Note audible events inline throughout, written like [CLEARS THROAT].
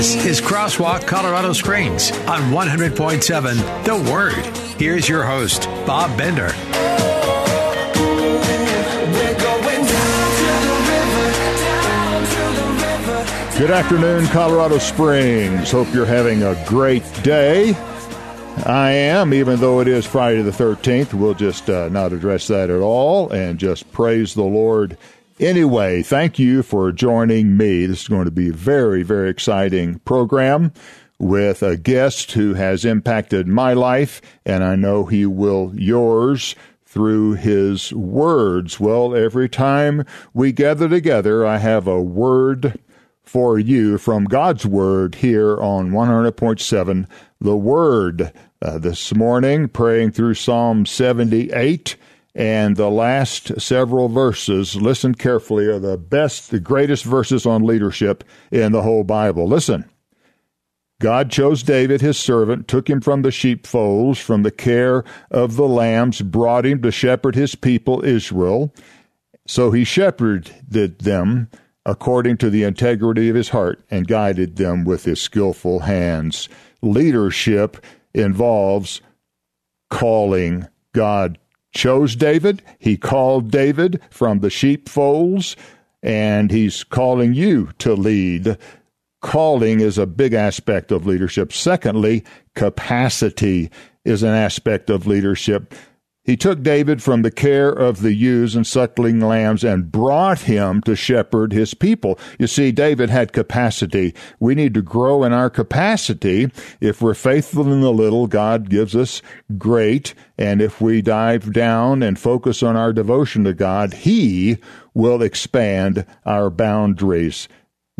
This is Crosswalk Colorado Springs on 100.7 The Word. Here's your host, Bob Bender. We're going down to the river, down to the river. Good afternoon, Colorado Springs. Hope you're having a great day. I am, even though it is Friday the 13th. We'll just uh, not address that at all and just praise the Lord anyway. Thank you for joining me. This is going to be a very, very exciting program with a guest who has impacted my life, and I know he will yours through his words. Well, every time we gather together, I have a word for you from God's Word here on 100.7 The Word. Uh, this morning, praying through Psalm 78 and the last several verses, listen carefully, are the best, the greatest verses on leadership in the whole Bible. Listen. God chose David, his servant, took him from the sheepfolds, from the care of the lambs, brought him to shepherd his people Israel. So he shepherded them according to the integrity of his heart and guided them with his skillful hands. Leadership involves calling. God chose David, he called David from the sheepfolds, and he's calling you to lead. Calling is a big aspect of leadership. Secondly, capacity is an aspect of leadership. He took David from the care of the ewes and suckling lambs and brought him to shepherd his people. You see, David had capacity. We need to grow in our capacity. If we're faithful in the little, God gives us great. And if we dive down and focus on our devotion to God, He will expand our boundaries.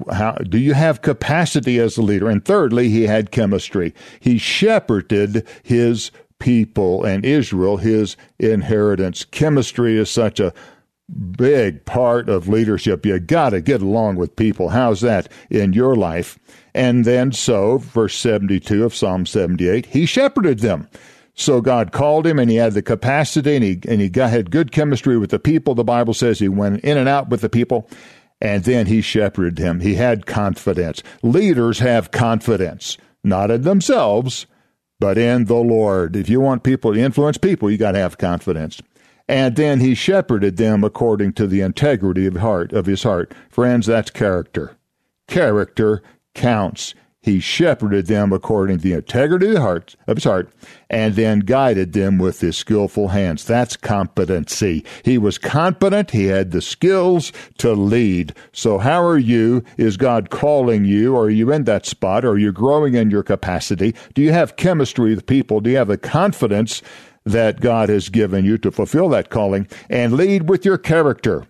How, do you have capacity as a leader? And thirdly, he had chemistry. He shepherded his people and Israel his inheritance. Chemistry is such a big part of leadership. You got to get along with people. How's that in your life? And then so, verse 72 of Psalm 78, he shepherded them. So God called him and he had the capacity and he, and he got, had good chemistry with the people. The Bible says he went in and out with the people and then he shepherded him. He had confidence. Leaders have confidence, not in themselves, but in the Lord. If you want people to influence people, you got to have confidence. And then he shepherded them according to the integrity of heart of his heart. Friends, that's character. Character counts. He shepherded them according to the integrity of, the heart, of his heart, and then guided them with his skillful hands. That's competency. He was competent. He had the skills to lead. So how are you? Is God calling you? Are you in that spot? Are you growing in your capacity? Do you have chemistry with people? Do you have the confidence that God has given you to fulfill that calling? And lead with your character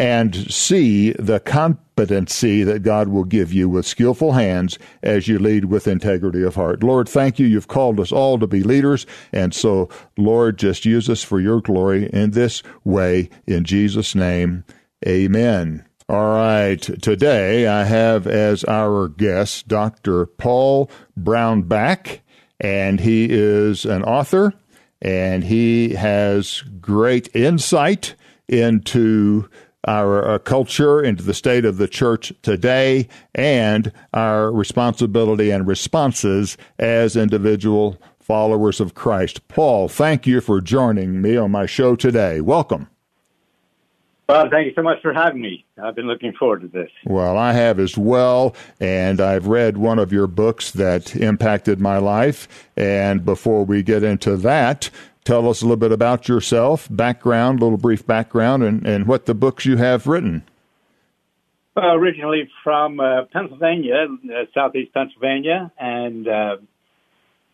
and see the competency that God will give you with skillful hands as you lead with integrity of heart. Lord, thank you. You've called us all to be leaders. And so, Lord, just use us for your glory in this way. In Jesus' name, amen. All right. Today I have as our guest Dr. Paul Brownback, and he is an author and he has great insight into our uh, culture, into the state of the church today, and our responsibility and responses as individual followers of Christ. Paul, thank you for joining me on my show today. Welcome. Well, thank you so much for having me. I've been looking forward to this. Well, I have as well, and I've read one of your books that impacted my life. And before we get into that, tell us a little bit about yourself, background, a little brief background, and, and what the books you have written. Well, originally from uh, Pennsylvania, uh, southeast Pennsylvania, and uh,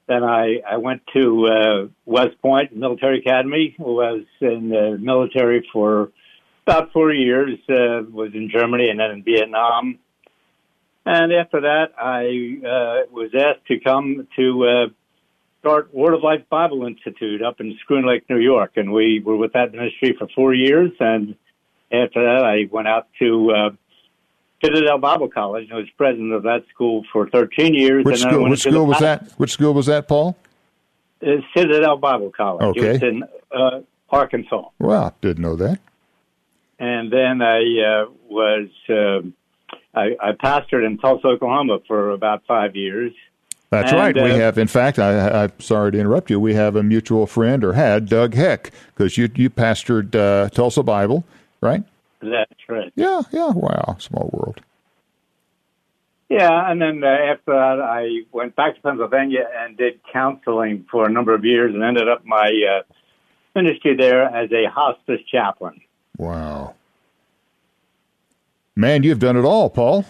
then I, I went to uh, West Point Military Academy. Was in the military for about four years. Uh, was in Germany and then in Vietnam. And after that, I uh, was asked to come to uh, start Word of Life Bible Institute up in Schroon Lake, New York, and we were with that ministry for four years. And after that, I went out to uh, Citadel Bible College and was president of that school for 13 years. Which and school? Which school was that? Which school was that, Paul? uh, Citadel Bible College. Okay. It was in uh, Arkansas. Well, didn't know that. And then I uh, was uh, I, I pastored in Tulsa, Oklahoma for about five years. That's And, right. we uh, have, in fact, I, I'm sorry to interrupt you. We have a mutual friend, or had Doug Heck, because you you pastored uh, Tulsa Bible, right? That's right. Yeah, yeah. Wow, small world. Yeah, and then uh, after that, I went back to Pennsylvania and did counseling for a number of years, and ended up my uh, ministry there as a hospice chaplain. Wow. Man, you've done it all, Paul.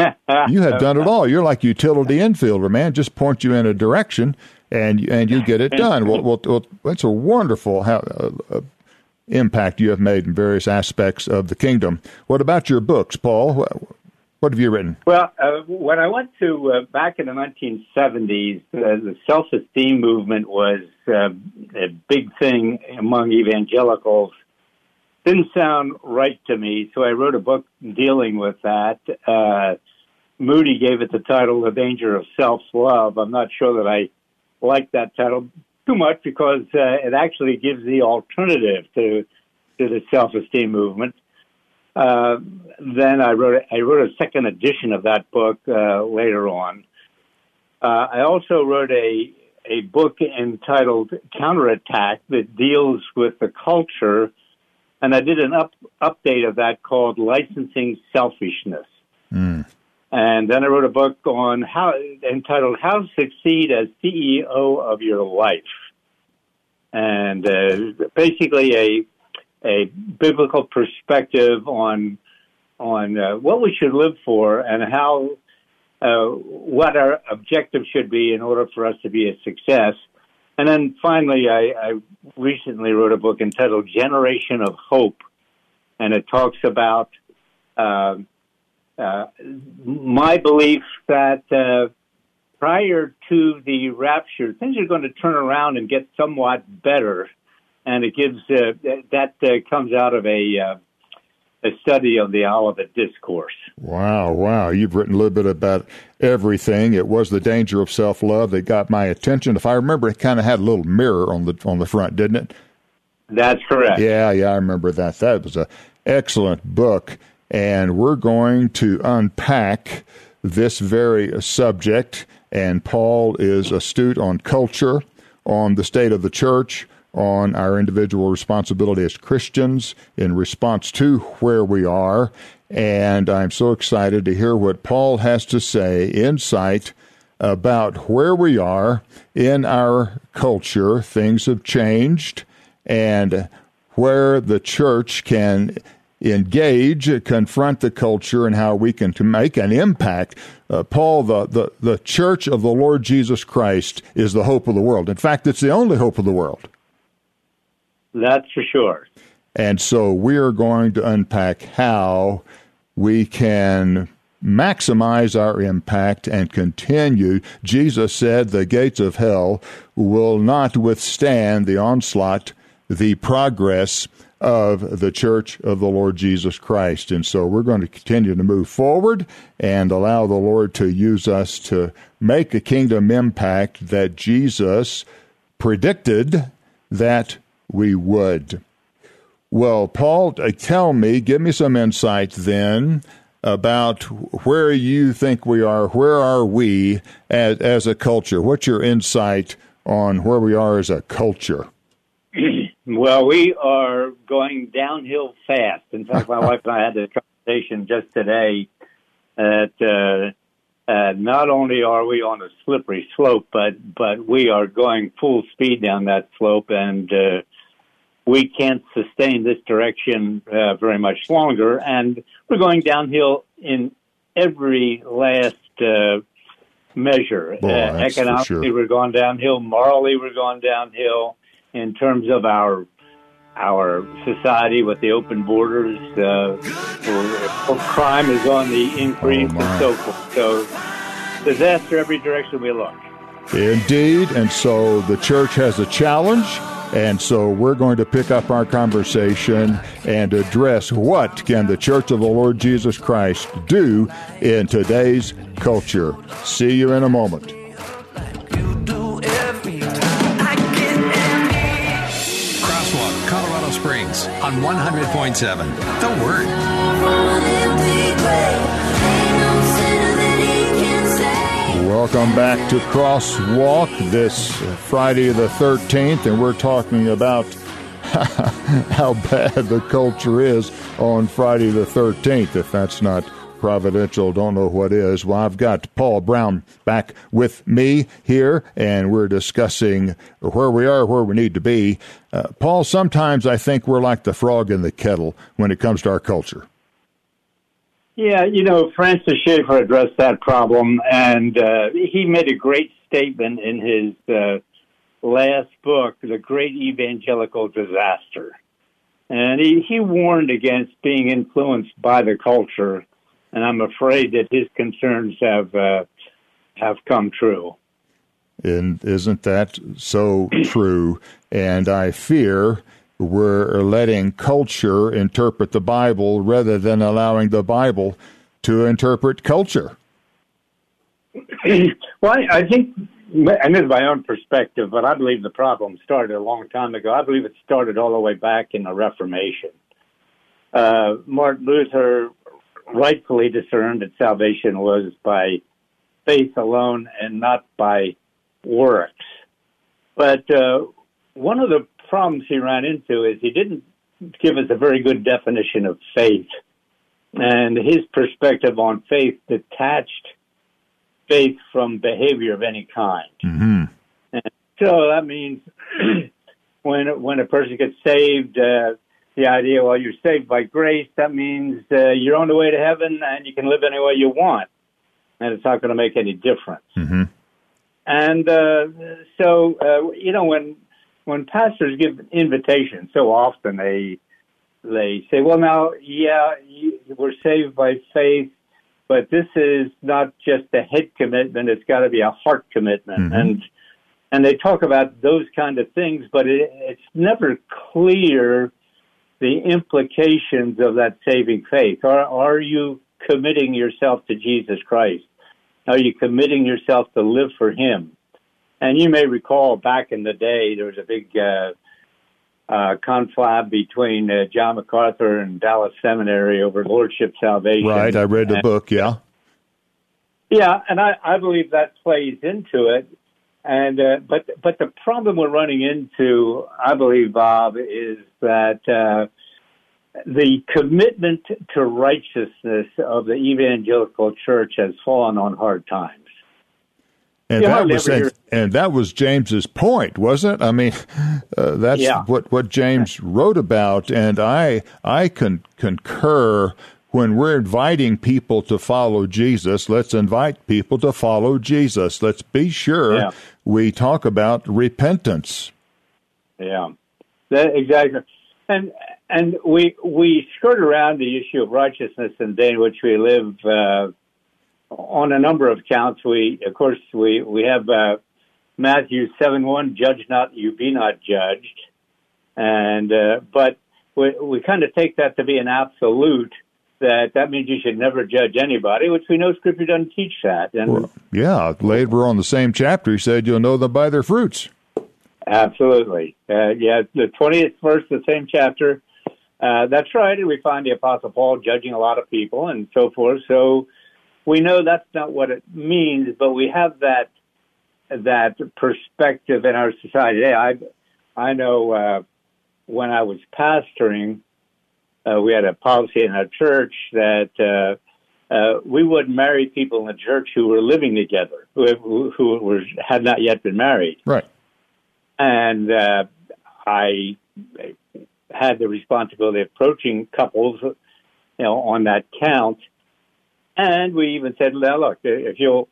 [LAUGHS] You have done it all. You're like utility infielder, man. Just point you in a direction, and and you get it done. Well, well, well that's a wonderful how, uh, uh, impact you have made in various aspects of the kingdom. What about your books, Paul? What, have you written? Well, uh, when I went to uh, back in the 1970s, uh, the self-esteem movement was uh, a big thing among evangelicals. Didn't sound right to me, so I wrote a book dealing with that. Uh, Moody gave it the title "The Danger of Self-Love." I'm not sure that I like that title too much because uh, it actually gives the alternative to to the self-esteem movement. Uh, then I wrote I wrote a second edition of that book uh, later on. Uh, I also wrote a a book entitled Counterattack that deals with the culture, and I did an up, update of that called Licensing Selfishness. And then I wrote a book on how entitled How to Succeed as CEO of Your Life, and uh, basically a a biblical perspective on on uh, what we should live for and how uh, what our objective should be in order for us to be a success. And then finally, I, I recently wrote a book entitled Generation of Hope, and it talks about uh, uh, my belief that uh, prior to the rapture, things are going to turn around and get somewhat better. And it gives uh, that uh, comes out of a uh, a study of the Olivet Discourse. Wow, wow. You've written a little bit about everything. It was the danger of self love that got my attention. If I remember, it kind of had a little mirror on the on the front, didn't it? That's correct. Yeah, yeah, I remember that. That was a excellent book, and we're going to unpack this very subject. And Paul is astute on culture, on the state of the church, on our individual responsibility as Christians in response to where we are. And I'm so excited to hear what Paul has to say, insight about where we are in our culture. Things have changed, and where the church can engage, confront the culture, and how we can to make an impact. Uh, Paul, the, the, the church of the Lord Jesus Christ is the hope of the world. In fact, it's the only hope of the world. That's for sure. And so we are going to unpack how we can maximize our impact and continue. Jesus said the gates of hell will not withstand the onslaught, the progress of the church of the Lord Jesus Christ. And so we're going to continue to move forward and allow the Lord to use us to make a kingdom impact that Jesus predicted that we would. Well, Paul, uh, tell me, give me some insight then about where you think we are. Where are we as, as a culture? What's your insight on where we are as a culture? [CLEARS THROAT] Well, we are going downhill fast. In fact, my [LAUGHS] wife and I had this conversation just today that uh, uh, not only are we on a slippery slope, but but we are going full speed down that slope, and uh, we can't sustain this direction uh, very much longer. And we're going downhill in every last uh, measure. Boy, uh, economically, sure. we're going downhill. Morally, we're going downhill. In terms of our our society with the open borders, uh, crime is on the increase, Oh, and so forth. So, disaster every direction we look. Indeed. And so the church has a challenge. And so we're going to pick up our conversation and address what can the Church of the Lord Jesus Christ do in today's culture. See you in a moment. Crosswalk, Colorado Springs on 100.7. The Word. Welcome back to Crosswalk this Friday the 13th, and we're talking about [LAUGHS] how bad the culture is on Friday the 13th. If that's not providential, don't know what is. Well, I've got Paul Brown back with me here, and we're discussing where we are, where we need to be. Uh, Paul, sometimes I think we're like the frog in the kettle when it comes to our culture. Yeah, you know, Francis Schaeffer addressed that problem, and uh, he made a great statement in his uh, last book, The Great Evangelical Disaster. And he, he warned against being influenced by the culture, and I'm afraid that his concerns have uh, have come true. And isn't that so true? And I fear we're letting culture interpret the Bible rather than allowing the Bible to interpret culture. [CLEARS THROAT] well, I, think, and this is my own perspective, but I believe the problem started a long time ago. I believe it started all the way back in the Reformation. Uh, Martin Luther rightfully discerned that salvation was by faith alone and not by works. But uh, one of the problems he ran into is he didn't give us a very good definition of faith. And his perspective on faith detached faith from behavior of any kind. Mm-hmm. And so that means [CLEARS THROAT] when when a person gets saved, uh, the idea, well, you're saved by grace, that means uh, you're on the way to heaven and you can live any way you want, and it's not going to make any difference. Mm-hmm. And uh, so, uh, you know, when when pastors give invitations, so often they they say, "Well, now, yeah, you, we're saved by faith, but this is not just a head commitment; it's got to be a heart commitment." Mhm. And and they talk about those kind of things, but it, it's never clear the implications of that saving faith. Are are you committing yourself to Jesus Christ? Are you committing yourself to live for Him? And you may recall back in the day, there was a big uh, uh, conflab between uh, John MacArthur and Dallas Seminary over Lordship Salvation. Right. I read the And- book. Yeah. Yeah, and I, I believe that plays into it. And uh, but but the problem we're running into, I believe, Bob, is that uh, the commitment to righteousness of the evangelical church has fallen on hard times. And You that was and, and that was James's point, wasn't it? I mean, [LAUGHS] uh, that's Yeah. what what James wrote about, and I I can concur. When we're inviting people to follow Jesus, let's invite people to follow Jesus. Let's be sure Yeah. we talk about repentance. Yeah, that, exactly. And and we we skirt around the issue of righteousness the day in which we live uh, on a number of counts. We of course we we have uh, Matthew seven one, judge not, you be not judged, and uh, but we we kind of take that to be an absolute. That that means you should never judge anybody, which we know Scripture doesn't teach that. And Well, yeah, later we're on the same chapter, he said, "You'll know them by their fruits." Absolutely. Uh, yeah, the 20th verse, the same chapter. Uh, that's right. And we find the Apostle Paul judging a lot of people and so forth. So we know that's not what it means, but we have that that perspective in our society. Hey, I I know uh, when I was pastoring, uh, we had a policy in our church that uh, uh, we wouldn't marry people in the church who were living together, who who were had not yet been married Right. and uh, I had the responsibility of approaching couples, you know, on that count. And we even said, "Now, look, if you'll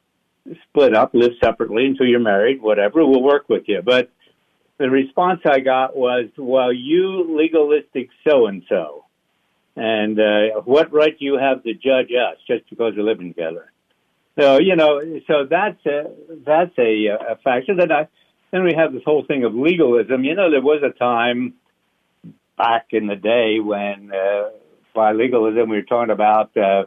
split up, live separately until you're married, whatever, we'll work with you." But the response I got was, "Well, you legalistic so and so, and uh, what right do you have to judge us just because we're living together?" So you know, so that's a that's a, a factor. Then I then we have this whole thing of legalism. You know, there was a time back in the day when uh, by legalism we were talking about. Uh,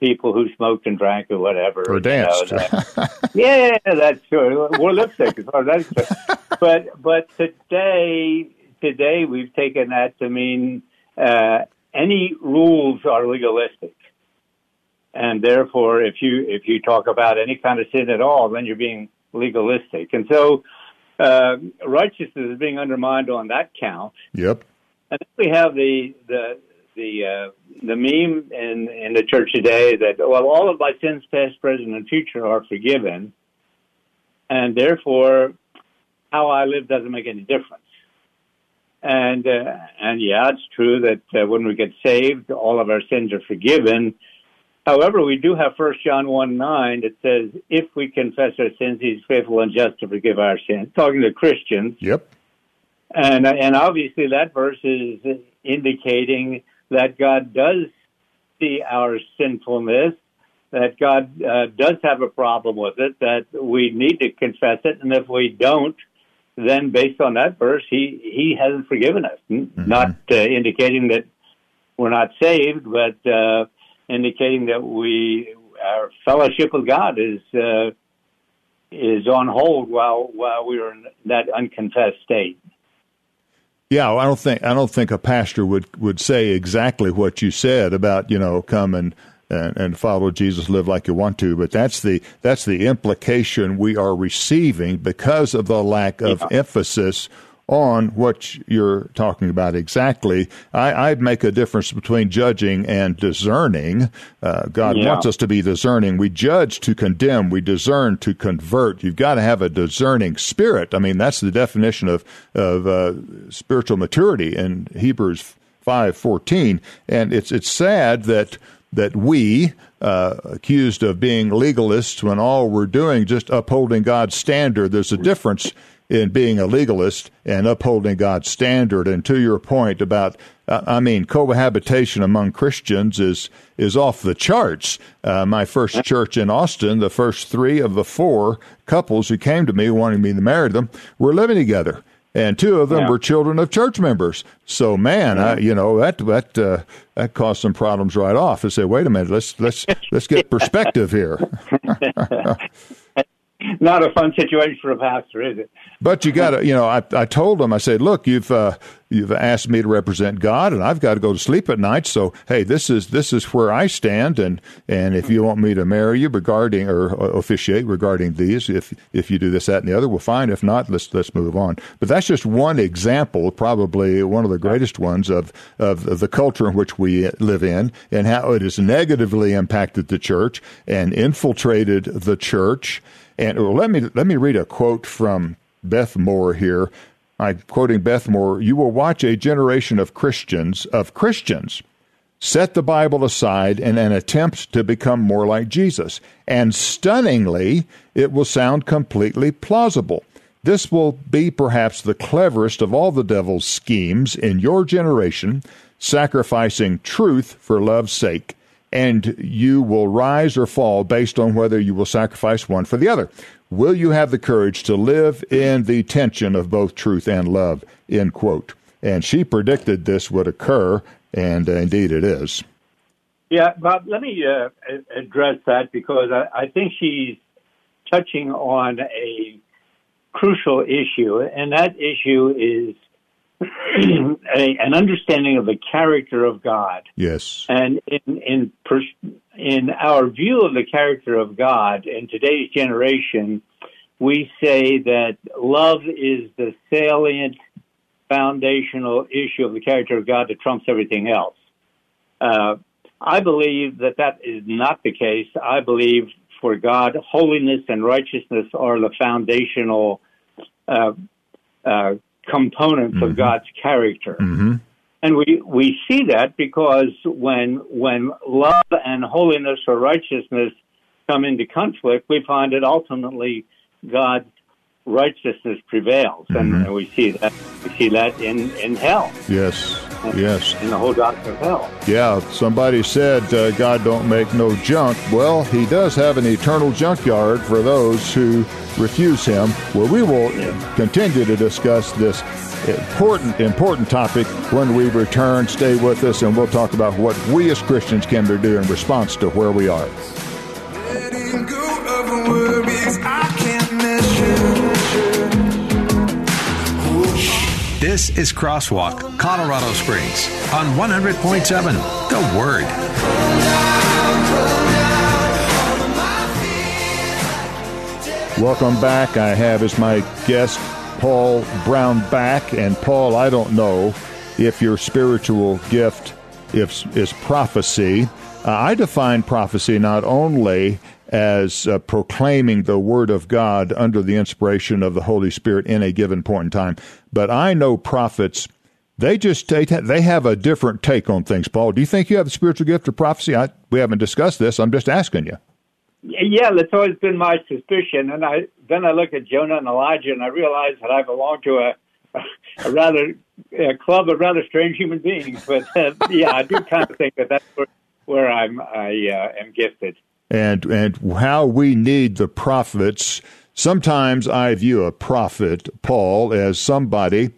people who smoked and drank or whatever. Or danced. You know, that- [LAUGHS] yeah, that's true. Wore lipstick as far as that's true. But but today today we've taken that to mean uh, any rules are legalistic, and therefore if you if you talk about any kind of sin at all, then you're being legalistic, and so uh, righteousness is being undermined on that count. Yep. And then we have the the the uh, the meme in in the church today that well all of my sins past, present, and future are forgiven, and therefore how I live doesn't make any difference. And uh, and yeah, it's true that uh, when we get saved, all of our sins are forgiven. However, we do have First John one nine that says, "If we confess our sins, He's faithful and just to forgive our sins." Talking to Christians, Yep. and and obviously that verse is indicating that God does see our sinfulness, that God uh, does have a problem with it, that we need to confess it, and if we don't, then based on that verse, He He hasn't forgiven us. N- Not uh, indicating that we're not saved, but uh, indicating that we our fellowship with God is. Uh, is on hold while while we're in that unconfessed state. Yeah, I don't think I don't think a pastor would would say exactly what you said about you know come and and, and follow Jesus, live like you want to, but that's the that's the implication we are receiving because of the lack of emphasis on what you're talking about exactly. I, I'd make a difference between judging and discerning. Uh, God Yeah. wants us to be discerning. We judge to condemn. We discern to convert. You've got to have a discerning spirit. I mean, that's the definition of of uh, spiritual maturity in Hebrews five fourteen. And it's it's sad that that we uh, accused of being legalists when all we're doing just upholding God's standard. There's a difference in being a legalist and upholding God's standard. And to your point about, I mean, cohabitation among Christians is is off the charts. Uh, my first church in Austin, the first three of the four couples who came to me wanting me to marry them were living together. And two of them Yeah. were children of church members. So, man, I, you know that that uh, that caused some problems right off. I said, "Wait a minute, let's let's let's get [LAUGHS] perspective here." [LAUGHS] Not a fun situation for a pastor, is it? But you got to, you know, I, I told them, I said, look, you've uh, you've asked me to represent God, and I've got to go to sleep at night. So, hey, this is this is where I stand, and and if you want me to marry you regarding or officiate regarding these, if if you do this, that, and the other, well, fine. If not, let's let's move on. But that's just one example, probably one of the greatest ones of, of the culture in which we live in, and how it has negatively impacted the church and infiltrated the church. And let me let me read a quote from Beth Moore here. I'm quoting Beth Moore. You will watch a generation of Christians of Christians set the Bible aside in an attempt to become more like Jesus, and stunningly, it will sound completely plausible. This will be perhaps the cleverest of all the devil's schemes in your generation, sacrificing truth for love's sake and you will rise or fall based on whether you will sacrifice one for the other. Will you have the courage to live in the tension of both truth and love? End quote. And she predicted this would occur, and uh, indeed it is. Yeah, Bob, let me uh, address that because I, I think she's touching on a crucial issue, and that issue is a, an understanding of the character of God. Yes. And in in pers- in our view of the character of God in today's generation, we say that love is the salient foundational issue of the character of God that trumps everything else. Uh, I believe that that is not the case. I believe for God, holiness and righteousness are the foundational uh, uh, components of mm-hmm. God's character. Mm-hmm. And we, we see that because when, when love and holiness or righteousness come into conflict, we find that ultimately God righteousness prevails, and, Mm-hmm. and we see that we see that in in hell, Yes, yes. in the whole doctrine of hell. Yeah, somebody said uh, God don't make no junk. Well, he does have an eternal junkyard for those who refuse him. Well, we will continue to discuss this important, important topic when we return. Stay with us, and we'll talk about what we as Christians can do in response to where we are. This is Crosswalk, Colorado Springs on 100.7 The Word. Welcome back. I have as my guest Paul Brown back, and Paul, I don't know if your spiritual gift if, is prophecy. Uh, I define prophecy not only as uh, proclaiming the word of God under the inspiration of the Holy Spirit in a given point in time, but I know prophets. They just take, they have a different take on things. Paul, do you think you have the spiritual gift of prophecy? I, we haven't discussed this. I'm just asking you. Yeah, that's always been my suspicion. And I then I look at Jonah and Elijah, and I realize that I belong to a a rather a club of rather strange human beings. But uh, yeah, I do kind of think that that's where, where I'm I uh, am gifted. And and how we need the prophets. Sometimes I view a prophet, Paul, as somebody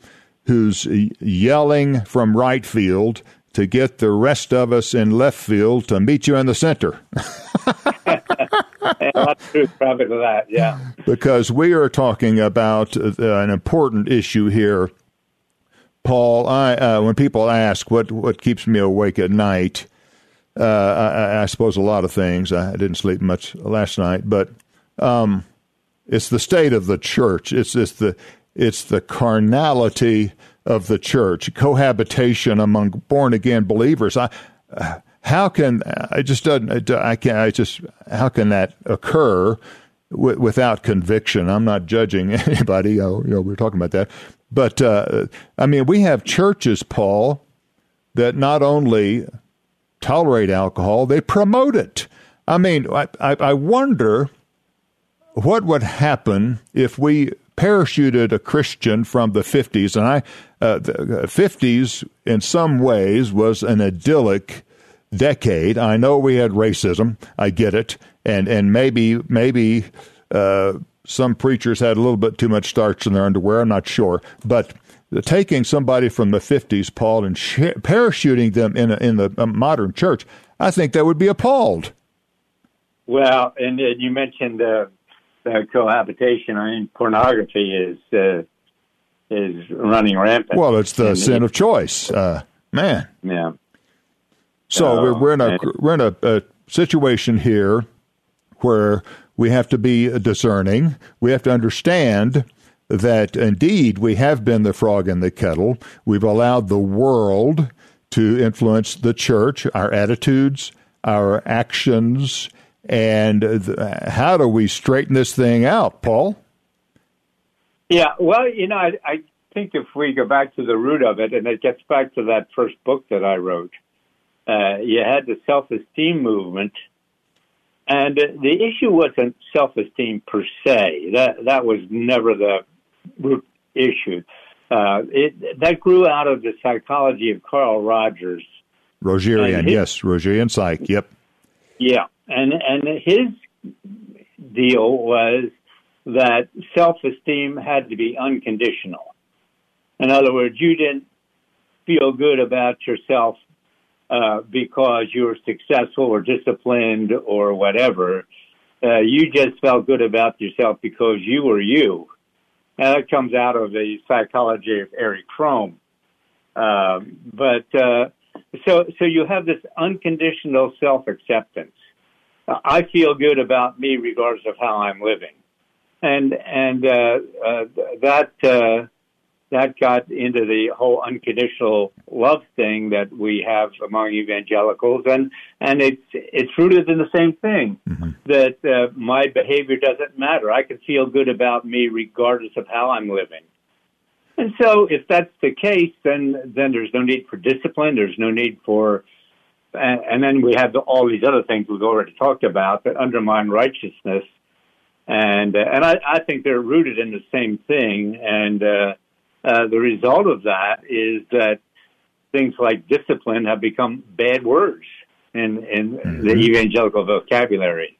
who's yelling from right field to get the rest of us in left field to meet you in the center. [LAUGHS] Lots of truth probably to that. Yeah. because we are talking about uh, an important issue here. Paul, I uh, when people ask what what keeps me awake at night, uh, I, I suppose a lot of things. I didn't sleep much last night, but um, it's the state of the church. It's it's the it's the carnality of the church, cohabitation among born again believers. I. How can I just doesn't I can I just how can that occur w- without conviction? I'm not judging [LAUGHS] anybody. Know, you know, we we're talking about that, but uh, I mean, we have churches, Paul, that not only tolerate alcohol, they promote it. I mean, I, I, I wonder what would happen if we parachuted a Christian from the 50s, and I uh, the 50s in some ways was an idyllic decade. I know we had racism. I get it, and and maybe maybe uh, some preachers had a little bit too much starch in their underwear. I'm not sure, but taking somebody from the 50s, Paul, and sh- parachuting them in a, in the uh, modern church, I think that would be appalled. Well, and, and you mentioned uh, uh, cohabitation. I mean, pornography is uh, is running rampant. Well, it's the And sin it- of choice, uh, man. Yeah. So Oh, we're, we're in a we're in a, a situation here where we have to be discerning. We have to understand that indeed we have been the frog in the kettle. We've allowed the world to influence the church, our attitudes, our actions, and th- how do we straighten this thing out, Paul? Yeah, well, you know, I, I think if we go back to the root of it, and it gets back to that first book that I wrote, uh, you had the self-esteem movement, and the issue wasn't self-esteem per se. That that was never the root issue. Uh, it that grew out of the psychology of Carl Rogers. Rogerian, his- yes, Rogerian psych, yep. Yeah, and and his deal was that self-esteem had to be unconditional. In other words, you didn't feel good about yourself uh, because you were successful or disciplined or whatever. Uh, you just felt good about yourself because you were you. Now that comes out of the psychology of Erich Fromm. Um, but uh, so so you have this unconditional self acceptance. I feel good about me regardless of how I'm living, and and uh, uh, that uh, that got into the whole unconditional love thing that we have among evangelicals, and and it's it's rooted in the same thing that uh, my behavior doesn't matter. I can feel good about me regardless of how I'm living. And so, if that's the case, then then there's no need for discipline. There's no need for, and, and then we have the, all these other things we've already talked about that undermine righteousness. and uh, and I, I think they're rooted in the same thing. And uh, uh, the result of that is that things like discipline have become bad words in in Mm-hmm. the evangelical vocabulary.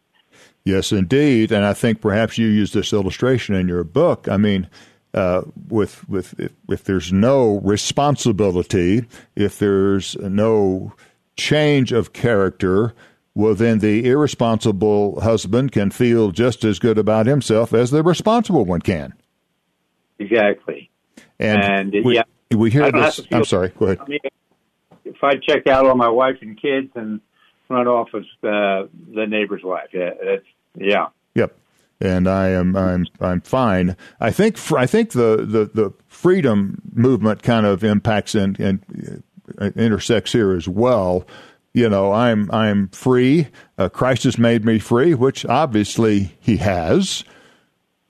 Yes, indeed, and I think perhaps you use this illustration in your book. I mean, uh, with with if, if there's no responsibility, if there's no change of character, well, then the irresponsible husband can feel just as good about himself as the responsible one can. Exactly. And, And, we, yeah, we hear this. I'm sorry. Go ahead. I mean, if I check out on my wife and kids and run off with uh, the neighbor's wife, yeah, that's yeah. Yep. And I am I'm I'm fine. I think fr- I think the, the, the freedom movement kind of impacts and, and uh, intersects here as well. You know, I'm I'm free. Uh, Christ has made me free, which obviously He has.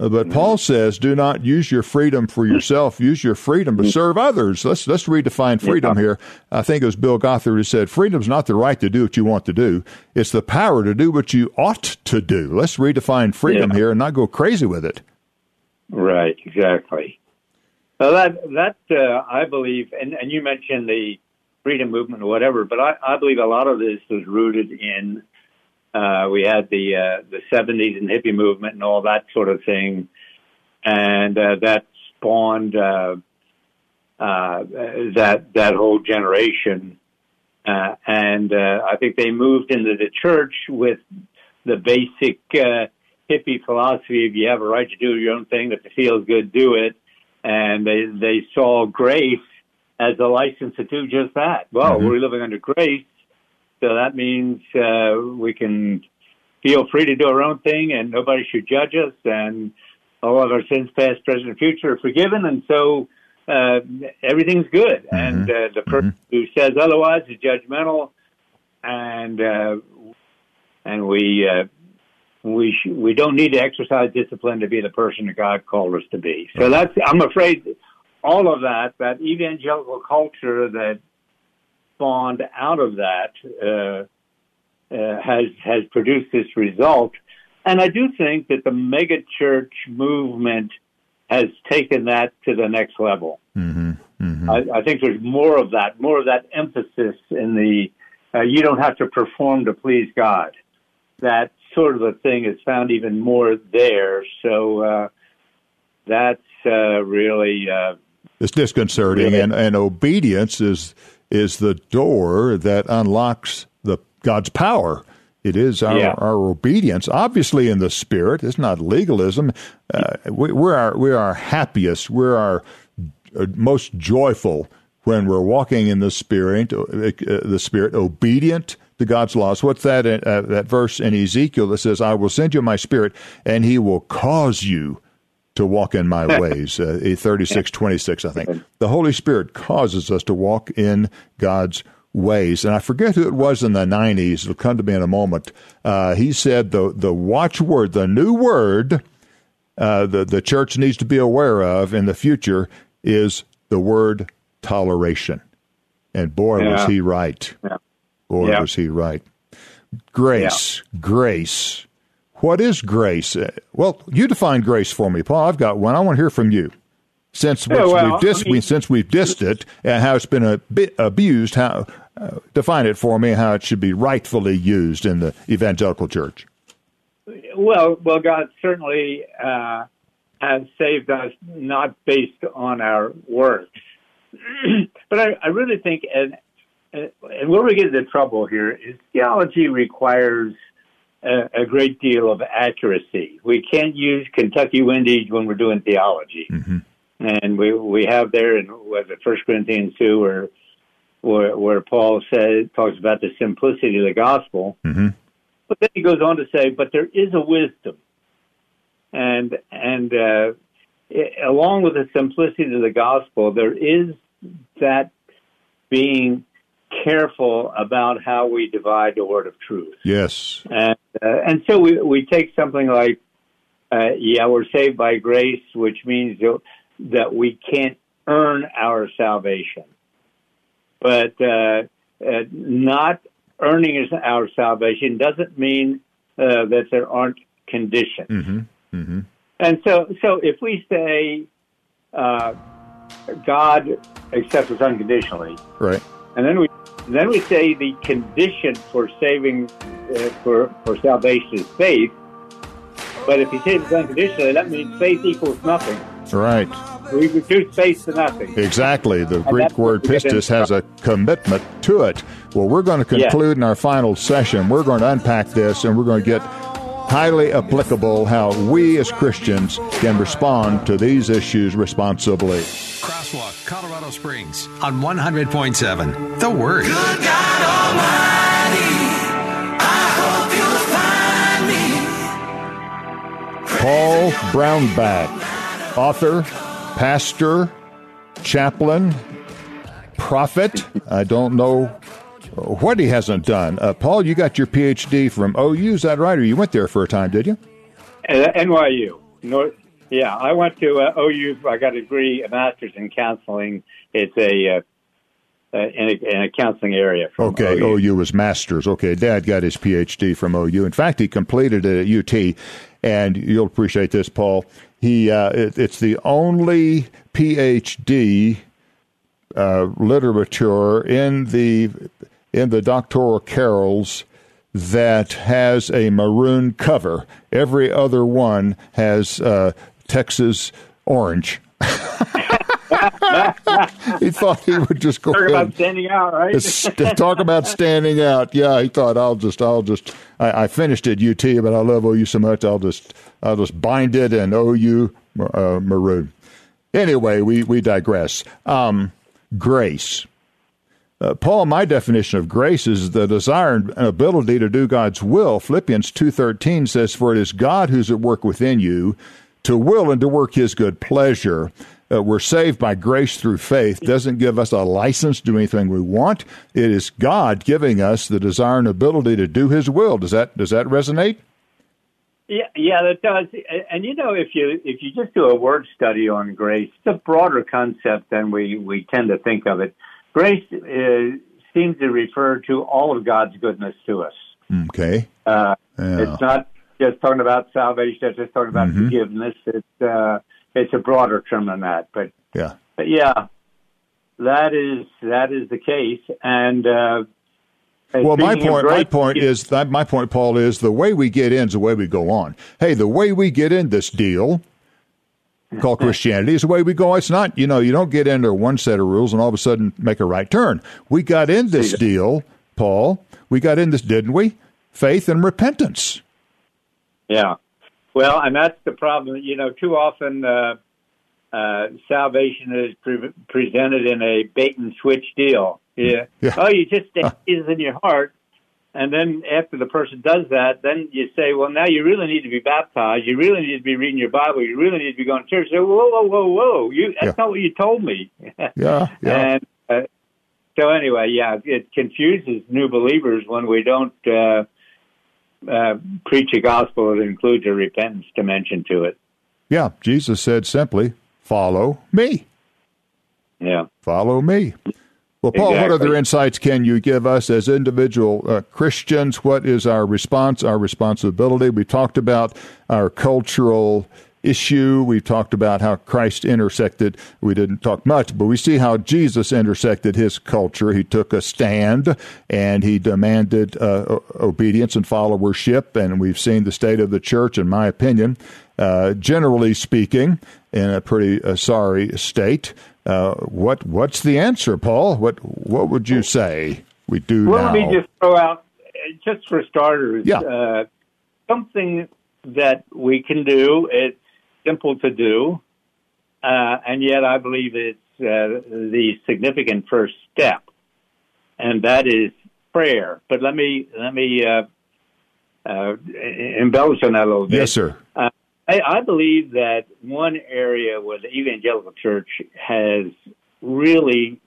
Uh, But Paul says, "Do not use your freedom for yourself. Use your freedom to serve others." Let's let's redefine freedom here. I think it was Bill Gothard who said, "Freedom's not the right to do what you want to do; it's the power to do what you ought to do." Let's redefine freedom Yeah. here and not go crazy with it. Right, exactly. So that that uh, I believe, and, and you mentioned the freedom movement or whatever, but I, I believe a lot of this is rooted in uh, we had the uh, the seventies and hippie movement and all that sort of thing, and uh, that spawned uh, uh, that that whole generation, uh, and uh, I think they moved into the church with the basic uh, hippie philosophy: if you have a right to do your own thing, if it feels good, do it. And they they saw grace as a license to do just that. Well, we're living under grace, so that means uh, we can feel free to do our own thing, and nobody should judge us, and all of our sins, past, present, and future, are forgiven, and so uh, everything's good. And uh, the person who says otherwise is judgmental, and uh, and we uh, we sh- we don't need to exercise discipline to be the person that God called us to be. So that's I'm afraid all of that that evangelical culture that spawned out of that uh, uh, has has produced this result, and I do think that the mega church movement has taken that to the next level. I, I think there's more of that, more of that emphasis in the uh, you don't have to perform to please God. That sort of a thing is found even more there. So uh, that's uh, really uh, It's disconcerting, Really? and, and obedience is is the door that unlocks the God's power. It is our, Yeah. our obedience, obviously in the spirit. It's not legalism. Uh, we, we're our we're our happiest. We're our uh, most joyful when we're walking in the spirit. Uh, the spirit, obedient to God's laws. What's that? Uh, that verse in Ezekiel that says, "I will send you my spirit, and He will cause you." To walk in my [LAUGHS] ways. Uh, 36, 26, I think. [LAUGHS] The Holy Spirit causes us to walk in God's ways. And I forget who it was in the 90s. It'll come to me in a moment. Uh, he said the, the watchword, the new word uh, the, the church needs to be aware of in the future is the word toleration. And boy, was he right. Boy, Yeah. was he right. Grace, grace. What is grace? Uh, Well, you define grace for me, Paul. I've got one. I want to hear from you. Since Yeah, we've, well, we've dis- I mean- we, since we've dissed it and how it's been a bit abused, how uh, define it for me? How it should be rightfully used in the evangelical church? Well, well, God certainly uh, has saved us not based on our works, [CLEARS THROAT] but I, I really think, and and where we get into trouble here is theology requires a, a great deal of accuracy. We can't use Kentucky Windage when we're doing theology, and we we have there in was it First Corinthians two where where where Paul says talks about the simplicity of the gospel. But then he goes on to say, but there is a wisdom, and and uh, i along with the simplicity of the gospel, there is that being careful about how we divide the word of truth, Yes. and uh, and so we we take something like, uh, yeah, we're saved by grace, which means that we can't earn our salvation, but uh, uh, not earning our salvation doesn't mean uh, that there aren't conditions. Mm-hmm. And so, so if we say uh, God accepts us unconditionally, Right. And then we then we say the condition for saving uh, for for salvation is faith. But if he saves us unconditionally, that means faith equals nothing. Right. We reduce faith to nothing. Exactly. The Greek word what we get pistis has a commitment to it. Well, we're going to conclude in our final session. We're going to unpack this and we're going to get highly applicable how we as Christians can respond to these issues responsibly. Crosswalk, Colorado Springs on 100.7. The Word. Good God Almighty, I hope you'll find me. Paul Brownback, author, pastor, chaplain, prophet. I don't know what he hasn't done. Uh, Paul, you got your PhD from OU, is that right? Or you went there for a time, did you? Uh, NYU. North, yeah, I went to uh, OU. I got a degree, a master's in counseling. It's a uh, uh, in, a, in a counseling area. From Okay, OU. OU was masters. Okay, Dad got his PhD from OU. In fact, he completed it at UT, and you'll appreciate this, Paul. He uh, it, it's the only PhD uh, literature in the in the doctoral carols that has a maroon cover. Every other one has uh, Texas orange. [LAUGHS] he thought he would just go Talk ahead about standing out, right? Talk about standing out. Yeah, he thought I'll just, I'll just. I, I finished at UT, but I love OU so much. I'll just, I'll just bind it and OU uh, maroon. Anyway, we we digress. Um, grace. Uh, Paul, my definition of grace is the desire and ability to do God's will. Philippians two thirteen says, "For it is God who's at work within you, to will and to work His good pleasure." Uh, we're saved by grace through faith. Doesn't give us a license to do anything we want. It is God giving us the desire and ability to do His will. Does that does that resonate? Yeah, yeah, that does. And you know, if you if you just do a word study on grace, it's a broader concept than we we tend to think of it. Grace uh, seems to refer to all of God's goodness to us. Okay. Uh, Yeah. It's not just talking about salvation; it's just talking about forgiveness. It's uh, it's a broader term than that. But, Yeah. but yeah, that is that is the case. And uh, Well, my point, my grace- point is that my point, Paul, is the way we get in is the way we go on. Hey, the way we get in this deal called [LAUGHS] Christianity is the way we go. It's not, you know, you don't get into one set of rules and all of a sudden make a right turn. We got in this deal, Paul. We got in this, didn't we? Faith and repentance. Yeah. Well, and that's the problem. You know, too often uh, uh, salvation is pre- presented in a bait and switch deal. Yeah. Yeah. Oh, you just stay Jesus in your heart, and then after the person does that, then you say, well, now you really need to be baptized. You really need to be reading your Bible. You really need to be going to church. So, whoa, whoa, whoa, whoa! You that's Yeah. not what you told me. [LAUGHS] Yeah, yeah. And uh, so anyway, yeah, it confuses new believers when we don't uh, uh, preach a gospel that includes a repentance dimension to it. Yeah, Jesus said simply, follow me. Yeah. Follow me. Well, Paul, what other insights can you give us as individual uh, Christians? What is our response, our responsibility? We talked about our cultural issue. We've talked about how Christ intersected. We didn't talk much, but we see how Jesus intersected his culture. He took a stand and he demanded uh, obedience and followership. And we've seen the state of the church, in my opinion, uh, generally speaking, in a pretty uh, sorry state. Uh, what what's the answer, Paul? What what would you say we do Well, now? let me just throw out, just for starters, Yeah. uh, something that we can do. It's simple to do, uh, and yet I believe it's uh, the significant first step, and that is prayer. But let me let me uh, uh, embellish on that a little bit. yes, sir. I, I believe that one area where the evangelical church has really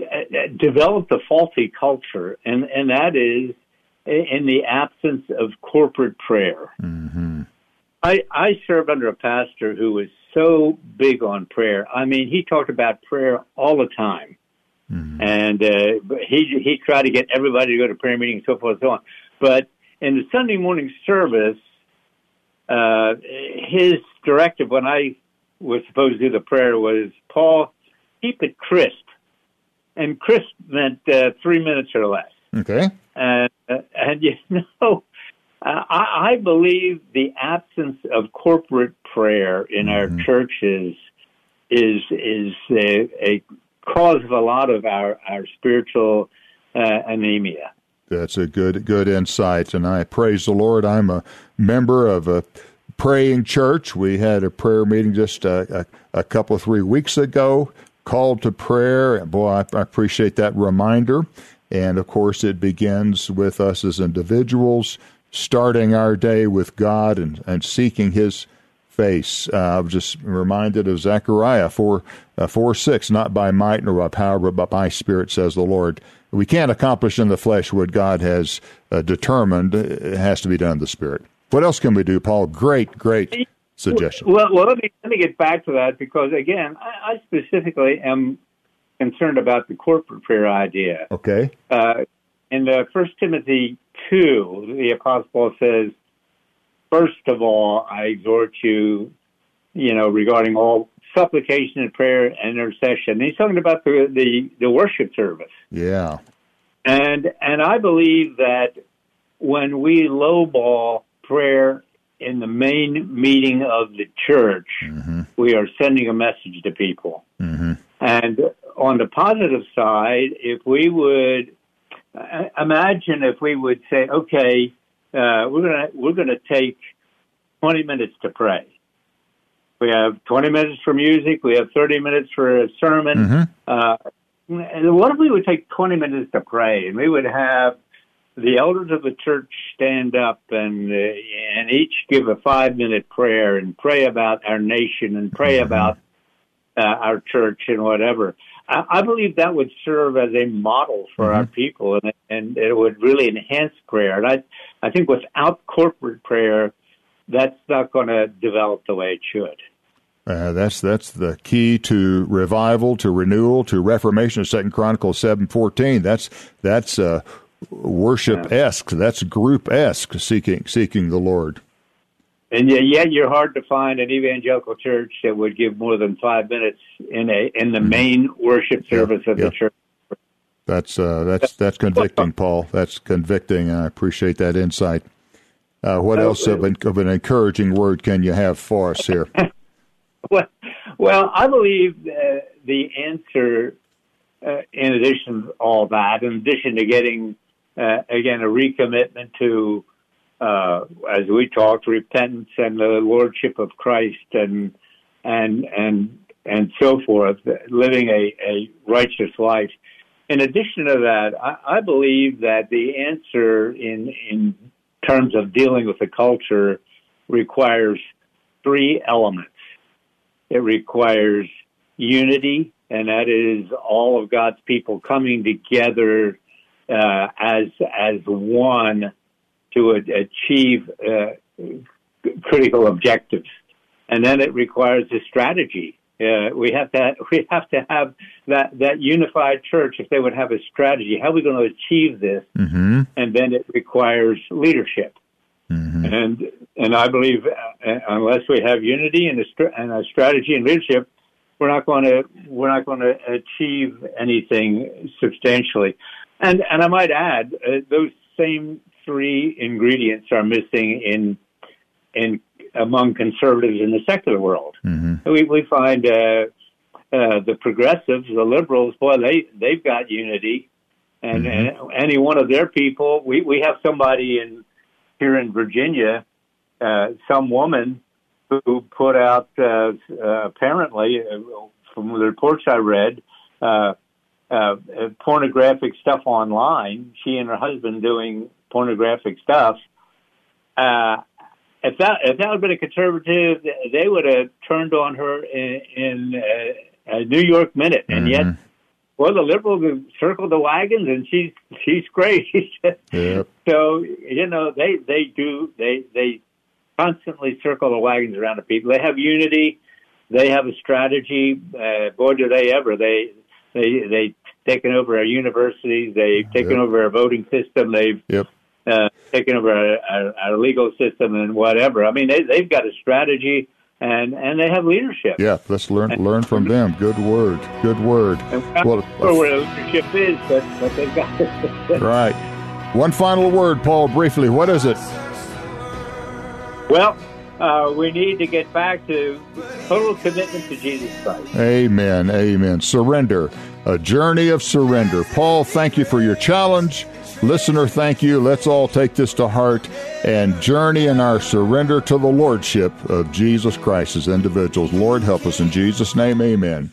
uh, uh, developed a faulty culture, and, and that is in the absence of corporate prayer. hmm I, I served under a pastor who was so big on prayer. I mean, he talked about prayer all the time. And uh, he he tried to get everybody to go to prayer meetings, so forth and so on. But in the Sunday morning service, uh, his directive when I was supposed to do the prayer was, Paul, keep it crisp. And crisp meant uh, three minutes or less. Okay. And, uh, and [LAUGHS] you know, uh, I, I believe the absence of corporate prayer in our churches is is a, a cause of a lot of our our spiritual uh, anemia. That's a good good insight, and I praise the Lord. I'm a member of a praying church. We had a prayer meeting just a, a, a couple of three weeks ago, called to prayer. And boy, I, I appreciate that reminder. And of course, it begins with us as individuals starting our day with God and, and seeking His face. Uh, I'm just reminded of Zechariah 4, uh, 4 6, not by might nor by power, but by my spirit, says the Lord. We can't accomplish in the flesh what God has uh, determined. It has to be done in the spirit. What else can we do, Paul? Great, great suggestion. Well, well, let me let me get back to that because again, I, I specifically am concerned about the corporate prayer idea. Okay. Uh, in uh, First Timothy two, the Apostle Paul says, First of all, I exhort you, you know, regarding all supplication and prayer and intercession. And he's talking about the, the, the worship service. Yeah. And and I believe that when we lowball prayer in the main meeting of the church, mm-hmm. we are sending a message to people. Mm-hmm. And on the positive side, if we would imagine if we would say, okay, uh, we're gonna we're gonna take twenty minutes to pray. We have twenty minutes for music. We have thirty minutes for a sermon. Uh, and what if we would take twenty minutes to pray, and we would have the elders of the church stand up and uh, and each give a five minute prayer and pray about our nation and pray about uh, our church and whatever. I, I believe that would serve as a model for our people, and and it would really enhance prayer. And I I think without corporate prayer, that's not going to develop the way it should. Uh, that's that's the key to revival, to renewal, to reformation. Second Chronicles seven fourteen. That's that's uh, worship esque. That's group esque. Seeking seeking the Lord. And yet, yet you're hard to find an evangelical church that would give more than five minutes in a in the main worship service of yeah. the church. That's uh, that's that's convicting, Paul. That's convicting. I appreciate that insight. Uh, what else of an, of an encouraging word can you have for us here? [LAUGHS] Well, well, I believe uh, the answer, uh, in addition to all that, in addition to getting uh, again a recommitment to, uh, as we talked, repentance and the lordship of Christ, and and and and so forth, living a, a righteous life. In addition to that, I, I believe that the answer in in terms of dealing with the culture requires three elements. It requires unity, and that is all of God's people coming together uh, as as one to a- achieve uh, critical objectives. And then it requires a strategy. Uh, we have to [LAUGHS] we have to have that that unified church. If they would have a strategy, how are we going to achieve this? Mm-hmm. And then it requires leadership. And and I believe uh, unless we have unity and a, str- and a strategy and leadership, we're not going to we're not going to achieve anything substantially. And and I might add uh, those same three ingredients are missing in in among conservatives in the secular world. We we find uh, uh, the progressives, the liberals, boy, they they've got unity, and, and any one of their people. We we have somebody in here in Virginia, uh, some woman who put out uh, uh, apparently uh, from the reports I read. Uh, uh, pornographic stuff online. She and her husband doing pornographic stuff. Uh, if that if that had been a conservative, they would have turned on her in, in uh, a New York minute, and yet, well, the liberals have circled the wagons, and she's she's great. [LAUGHS] Yep. So you know they they do they they constantly circle the wagons around the people. They have unity. They have a strategy. Uh, boy, do they ever! They they they taken over our universities. They've taken Yep. over our voting system. They've Yep. Uh, taking over our, our, our legal system and whatever. I mean, they, they've got a strategy and and they have leadership. Yeah, let's learn learn from them. Good word. Good word. And Well, sure where leadership is, but, but they've got it. [LAUGHS] right. One final word, Paul, briefly. What is it? well, uh, we need to get back to total commitment to Jesus Christ. Amen. Amen. Surrender. A journey of surrender. Paul, thank you for your challenge. Listener, thank you. Let's all take this to heart and journey in our surrender to the Lordship of Jesus Christ as individuals. Lord, help us in Jesus' name. Amen.